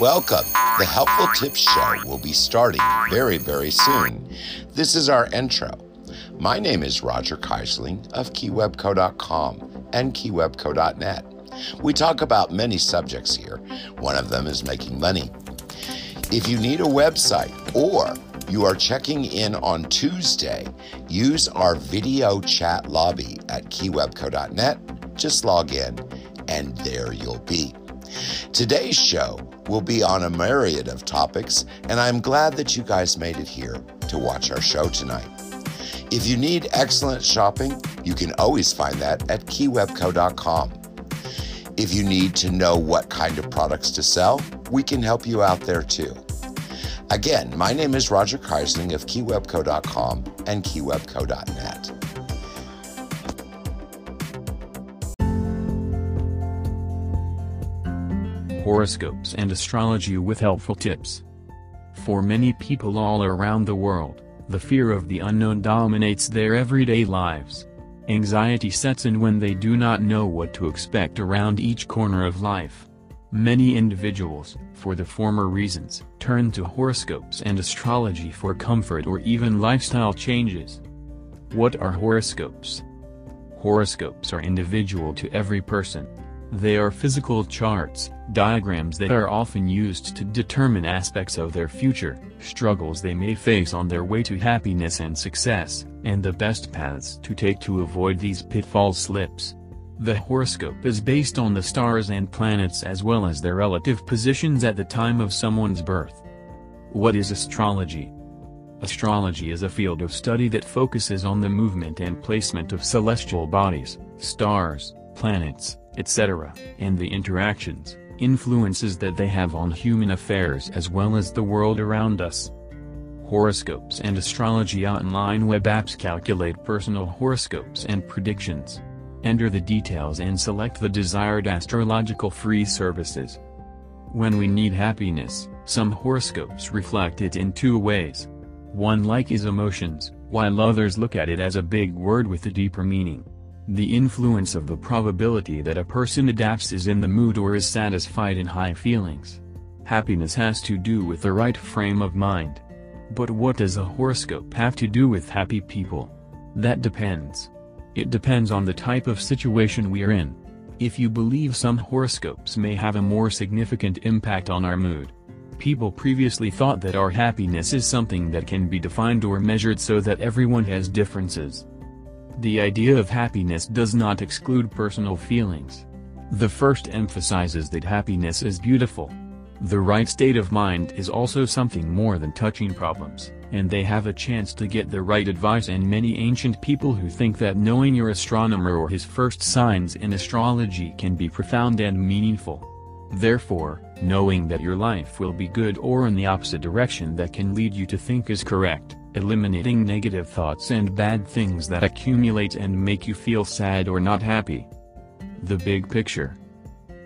Welcome. The Helpful Tips Show will be starting very, very soon. This is our intro. My name is Roger Keyserling of KeyWebco.com and KeyWebco.net. We talk about many subjects here. One of them is making money. If you need a website or you are checking in on Tuesday, use our video chat lobby at keywebco.net. Just log in, and there you'll be. Today's show will be on a myriad of topics, and I'm glad that you guys made it here to watch our show tonight. If you need excellent shopping, you can always find that at keywebco.com. If you need to know what kind of products to sell, we can help you out there too. Again, my name is Roger Keyserling of keywebco.com and keywebco.net. horoscopes and astrology with helpful tips. For many people all around the world, the fear of the unknown dominates their everyday lives. Anxiety sets in when they do not know what to expect around each corner of life. Many individuals, for the former reasons, turn to horoscopes and astrology for comfort or even lifestyle changes. What are horoscopes? Horoscopes are individual to every person. They are physical charts, diagrams that are often used to determine aspects of their future, struggles they may face on their way to happiness and success, and the best paths to take to avoid these pitfall slips. The horoscope is based on the stars and planets as well as their relative positions at the time of someone's birth. What is astrology? Astrology is a field of study that focuses on the movement and placement of celestial bodies, stars, planets, etc., and the interactions, influences that they have on human affairs as well as the world around us. Horoscopes and astrology online web apps calculate personal horoscopes and predictions. Enter the details and select the desired astrological free services. When we need happiness, some horoscopes reflect it in two ways. One like is emotions, while others look at it as a big word with a deeper meaning. The influence of the probability that a person adapts is in the mood or is satisfied in high feelings. Happiness has to do with the right frame of mind. But what does a horoscope have to do with happy people? That depends. It depends on the type of situation we are in. If you believe some horoscopes may have a more significant impact on our mood. People previously thought that our happiness is something that can be defined or measured so that everyone has differences. The idea of happiness does not exclude personal feelings. The first emphasizes that happiness is beautiful. The right state of mind is also something more than touching problems, and they have a chance to get the right advice and many ancient people who think that knowing your astronomer or his first signs in astrology can be profound and meaningful. Therefore, knowing that your life will be good or in the opposite direction that can lead you to think is correct eliminating negative thoughts and bad things that accumulate and make you feel sad or not happy. The big picture.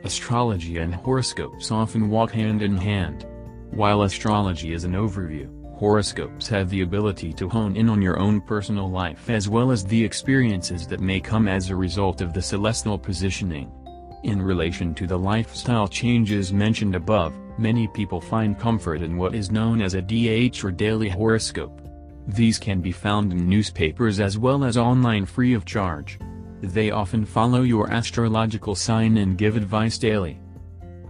Astrology and horoscopes often walk hand in hand. While astrology is an overview, horoscopes have the ability to hone in on your own personal life as well as the experiences that may come as a result of the celestial positioning. In relation to the lifestyle changes mentioned above, many people find comfort in what is known as a DH or daily horoscope. These can be found in newspapers as well as online free of charge. They often follow your astrological sign and give advice daily.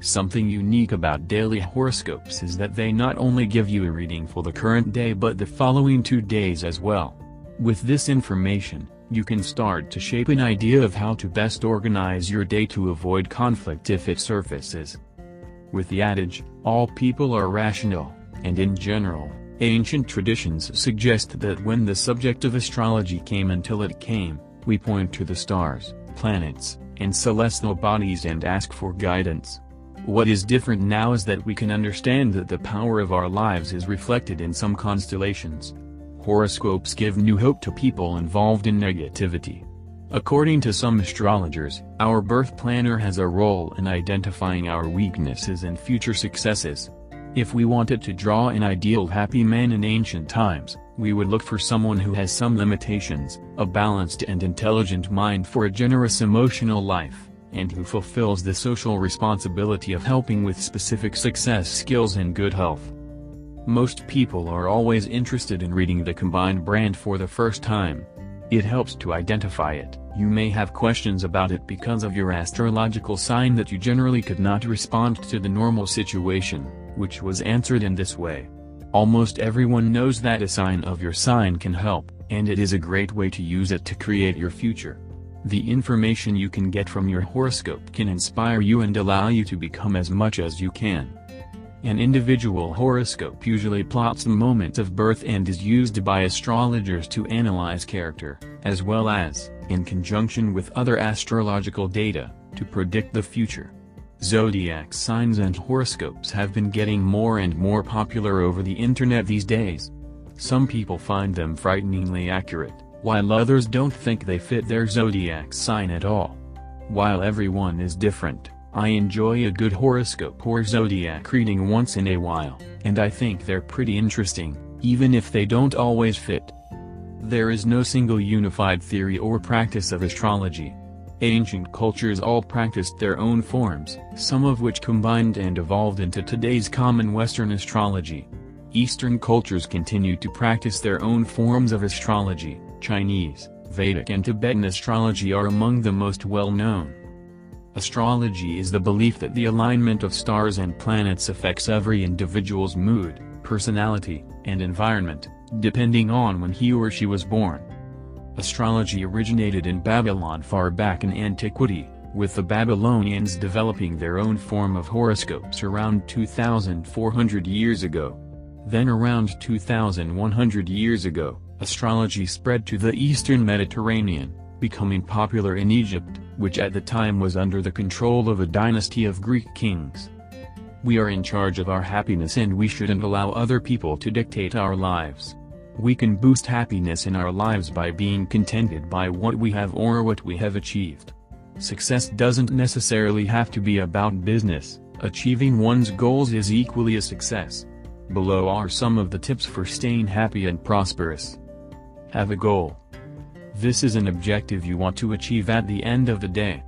Something unique about daily horoscopes is that they not only give you a reading for the current day but the following two days as well. With this information, you can start to shape an idea of how to best organize your day to avoid conflict if it surfaces. With the adage, all people are rational, and in general, Ancient traditions suggest that when the subject of astrology came until it came, we point to the stars, planets, and celestial bodies and ask for guidance. What is different now is that we can understand that the power of our lives is reflected in some constellations. Horoscopes give new hope to people involved in negativity. According to some astrologers, our birth planner has a role in identifying our weaknesses and future successes. If we wanted to draw an ideal happy man in ancient times, we would look for someone who has some limitations, a balanced and intelligent mind for a generous emotional life, and who fulfills the social responsibility of helping with specific success skills and good health. Most people are always interested in reading the combined brand for the first time. It helps to identify it. You may have questions about it because of your astrological sign that you generally could not respond to the normal situation, which was answered in this way. Almost everyone knows that a sign of your sign can help, and it is a great way to use it to create your future. The information you can get from your horoscope can inspire you and allow you to become as much as you can. An individual horoscope usually plots the moment of birth and is used by astrologers to analyze character, as well as, in conjunction with other astrological data, to predict the future. Zodiac signs and horoscopes have been getting more and more popular over the internet these days. Some people find them frighteningly accurate, while others don't think they fit their zodiac sign at all. While everyone is different, I enjoy a good horoscope or zodiac reading once in a while, and I think they're pretty interesting, even if they don't always fit. There is no single unified theory or practice of astrology. Ancient cultures all practiced their own forms, some of which combined and evolved into today's common Western astrology. Eastern cultures continue to practice their own forms of astrology, Chinese, Vedic and Tibetan astrology are among the most well-known. Astrology is the belief that the alignment of stars and planets affects every individual's mood, personality, and environment, depending on when he or she was born. Astrology originated in Babylon far back in antiquity, with the Babylonians developing their own form of horoscopes around 2,400 years ago. Then around 2,100 years ago, astrology spread to the eastern Mediterranean, becoming popular in Egypt, which at the time was under the control of a dynasty of Greek kings. We are in charge of our happiness and we shouldn't allow other people to dictate our lives. We can boost happiness in our lives by being contented by what we have or what we have achieved. Success doesn't necessarily have to be about business, achieving one's goals is equally a success. Below are some of the tips for staying happy and prosperous. Have a goal. This is an objective you want to achieve at the end of the day.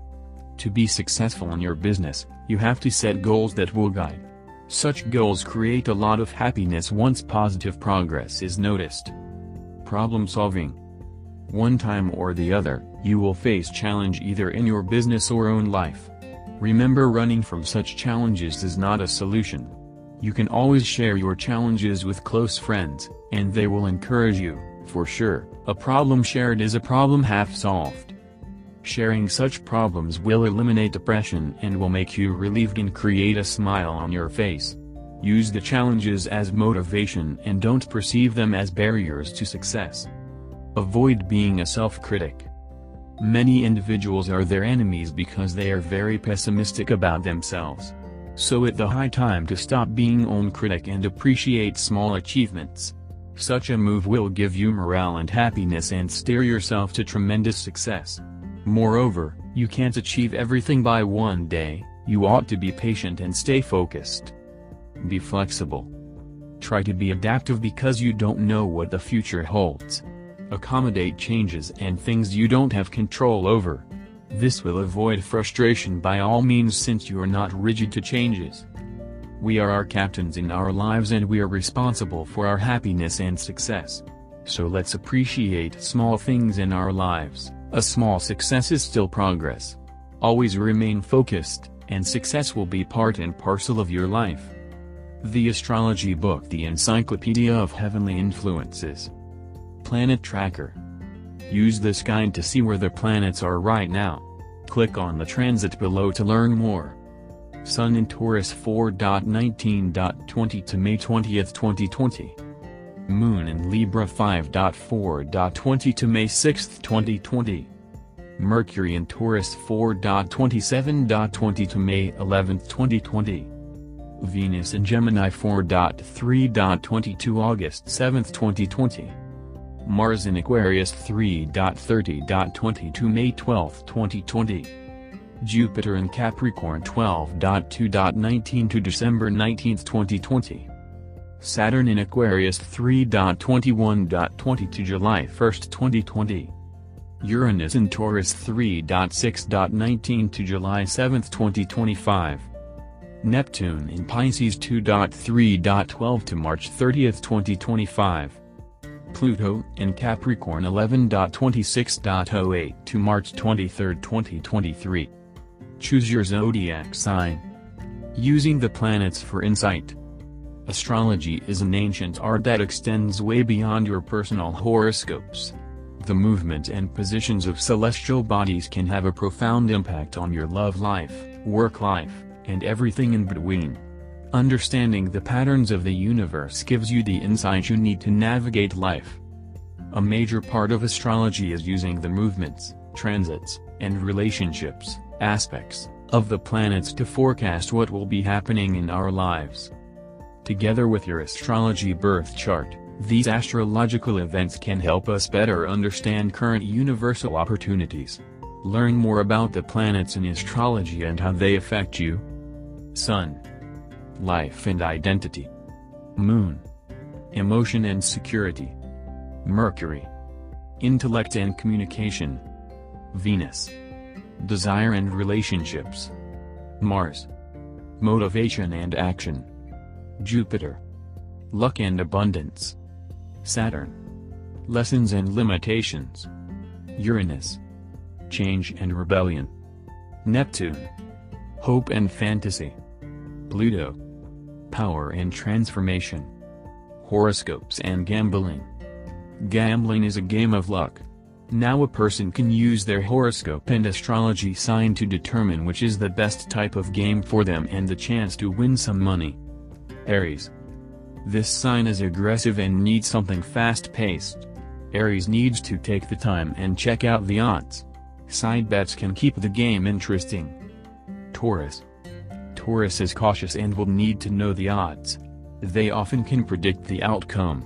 To be successful in your business, you have to set goals that will guide. Such goals create a lot of happiness once positive progress is noticed. Problem solving. One time or the other, you will face challenge either in your business or own life. Remember running from such challenges is not a solution. You can always share your challenges with close friends, and they will encourage you. For sure, a problem shared is a problem half solved. Sharing such problems will eliminate depression and will make you relieved and create a smile on your face. Use the challenges as motivation and don't perceive them as barriers to success. Avoid being a self-critic. Many individuals are their enemies because they are very pessimistic about themselves. So it's the high time to stop being own critic and appreciate small achievements. Such a move will give you morale and happiness and steer yourself to tremendous success. Moreover, you can't achieve everything by one day, you ought to be patient and stay focused. Be flexible. Try to be adaptive because you don't know what the future holds. Accommodate changes and things you don't have control over. This will avoid frustration by all means since you are not rigid to changes. We are our captains in our lives and we are responsible for our happiness and success. So let's appreciate small things in our lives, a small success is still progress. Always remain focused, and success will be part and parcel of your life. The Astrology Book The Encyclopedia of Heavenly Influences Planet Tracker Use this guide to see where the planets are right now. Click on the transit below to learn more. Sun in Taurus 4.19.20 to May 20, 2020. Moon in Libra 5.4.20 to May 6, 2020. Mercury in Taurus 4.27.20 to May 11, 2020. Venus in Gemini 4.3.20 to August 7, 2020. Mars in Aquarius 3.30.20 to May 12, 2020. Jupiter in Capricorn 12.2.19 to December 19, 2020. Saturn in Aquarius 3.21.20 to July 1, 2020. Uranus in Taurus 3.6.19 to July 7, 2025. Neptune in Pisces 2.3.12 to March 30, 2025. Pluto in Capricorn 11.26.08 to March 23, 2023. Choose your zodiac sign. Using the planets for insight. Astrology is an ancient art that extends way beyond your personal horoscopes. The movement and positions of celestial bodies can have a profound impact on your love life, work life, and everything in between. Understanding the patterns of the universe gives you the insight you need to navigate life. A major part of astrology is using the movements, transits, and relationships, aspects, of the planets to forecast what will be happening in our lives. Together with your astrology birth chart, these astrological events can help us better understand current universal opportunities. Learn more about the planets in astrology and how they affect you. Sun. Life and identity. Moon. Emotion and security. Mercury. Intellect and communication. Venus. Desire and relationships. Mars. Motivation and action. Jupiter. Luck and abundance. Saturn. Lessons and limitations. Uranus. Change and rebellion. Neptune. Hope and fantasy. Pluto. Power and transformation. Horoscopes and gambling. Gambling is a game of luck. Now a person can use their horoscope and astrology sign to determine which is the best type of game for them and the chance to win some money. Aries. This sign is aggressive and needs something fast-paced. Aries needs to take the time and check out the odds. Side bets can keep the game interesting. Taurus. Taurus is cautious and will need to know the odds. They often can predict the outcome.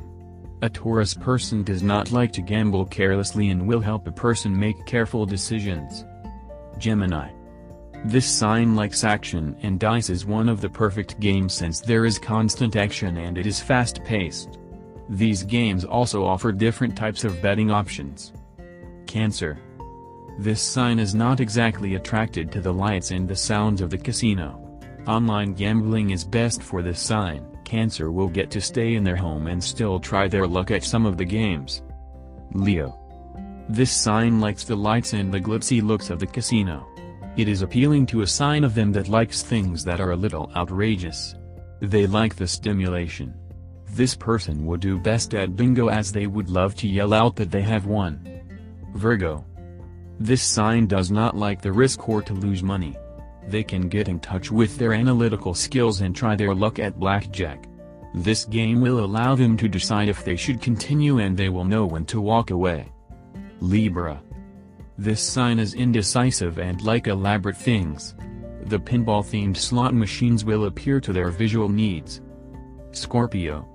A Taurus person does not like to gamble carelessly and will help a person make careful decisions. Gemini. This sign likes action and dice is one of the perfect games since there is constant action and it is fast-paced. These games also offer different types of betting options. Cancer. This sign is not exactly attracted to the lights and the sounds of the casino. Online gambling is best for this sign, Cancer will get to stay in their home and still try their luck at some of the games. Leo. This sign likes the lights and the glitzy looks of the casino. It is appealing to a sign of them that likes things that are a little outrageous. They like the stimulation. This person would do best at bingo as they would love to yell out that they have won. Virgo. This sign does not like the risk or to lose money. They can get in touch with their analytical skills and try their luck at blackjack. This game will allow them to decide if they should continue and they will know when to walk away. Libra. This sign is indecisive and like elaborate things. The pinball-themed slot machines will appear to their visual needs. Scorpio.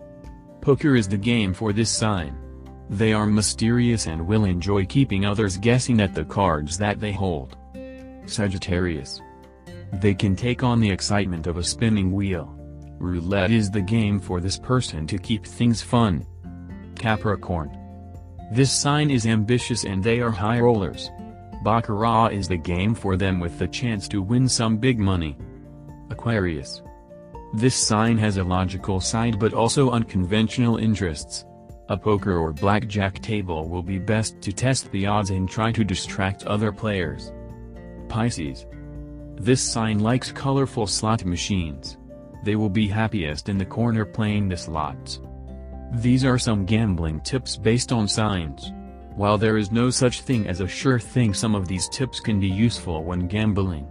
Poker is the game for this sign. They are mysterious and will enjoy keeping others guessing at the cards that they hold. Sagittarius. They can take on the excitement of a spinning wheel. Roulette is the game for this person to keep things fun. Capricorn. This sign is ambitious and they are high rollers. Baccarat is the game for them with the chance to win some big money. Aquarius. This sign has a logical side but also unconventional interests. A poker or blackjack table will be best to test the odds and try to distract other players. Pisces. This sign likes colorful slot machines. They will be happiest in the corner playing the slots. These are some gambling tips based on signs. While there is no such thing as a sure thing some of these tips can be useful when gambling.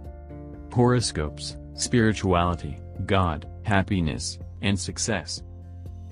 Horoscopes, spirituality, God, happiness, and success.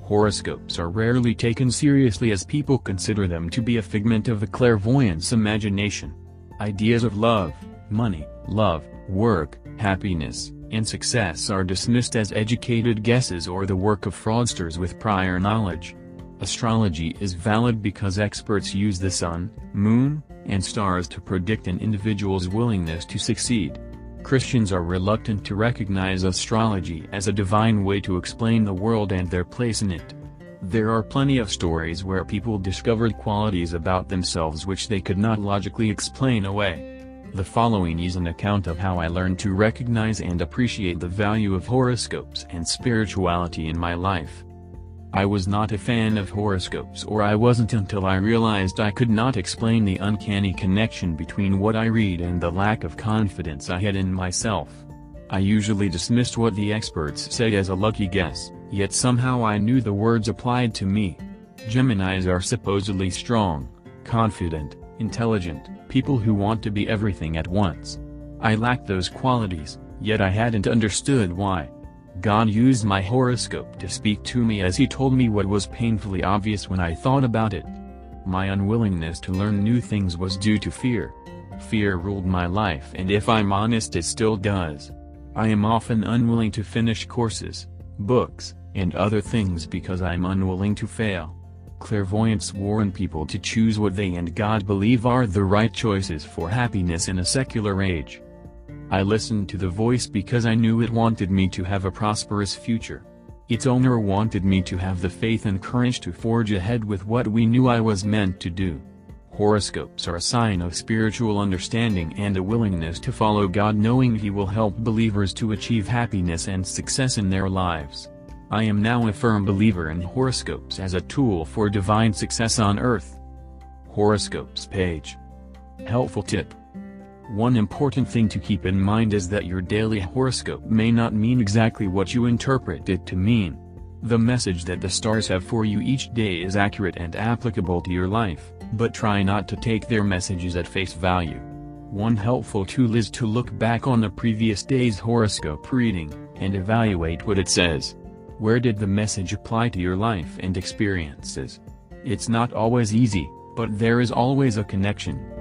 Horoscopes are rarely taken seriously as people consider them to be a figment of the clairvoyant's imagination. Ideas of love, money, love, work, happiness, and success are dismissed as educated guesses or the work of fraudsters with prior knowledge. Astrology is valid because experts use the sun, moon, and stars to predict an individual's willingness to succeed. Christians are reluctant to recognize astrology as a divine way to explain the world and their place in it. There are plenty of stories where people discovered qualities about themselves which they could not logically explain away. The following is an account of how I learned to recognize and appreciate the value of horoscopes and spirituality in my life. I was not a fan of horoscopes or I wasn't until I realized I could not explain the uncanny connection between what I read and the lack of confidence I had in myself. I usually dismissed what the experts said as a lucky guess, yet somehow I knew the words applied to me. Geminis are supposedly strong, confident, intelligent, people who want to be everything at once. I lacked those qualities, yet I hadn't understood why. God used my horoscope to speak to me as he told me what was painfully obvious when I thought about it. My unwillingness to learn new things was due to fear. Fear ruled my life and if I'm honest it still does. I am often unwilling to finish courses, books, and other things because I'm unwilling to fail. Clairvoyants warn people to choose what they and God believe are the right choices for happiness in a secular age. I listened to the voice because I knew it wanted me to have a prosperous future. Its owner wanted me to have the faith and courage to forge ahead with what we knew I was meant to do. Horoscopes are a sign of spiritual understanding and a willingness to follow God knowing He will help believers to achieve happiness and success in their lives. I am now a firm believer in horoscopes as a tool for divine success on earth. Horoscopes page. Helpful tip. One important thing to keep in mind is that your daily horoscope may not mean exactly what you interpret it to mean. The message that the stars have for you each day is accurate and applicable to your life, but try not to take their messages at face value. One helpful tool is to look back on the previous day's horoscope reading, and evaluate what it says. Where did the message apply to your life and experiences? It's not always easy, but there is always a connection.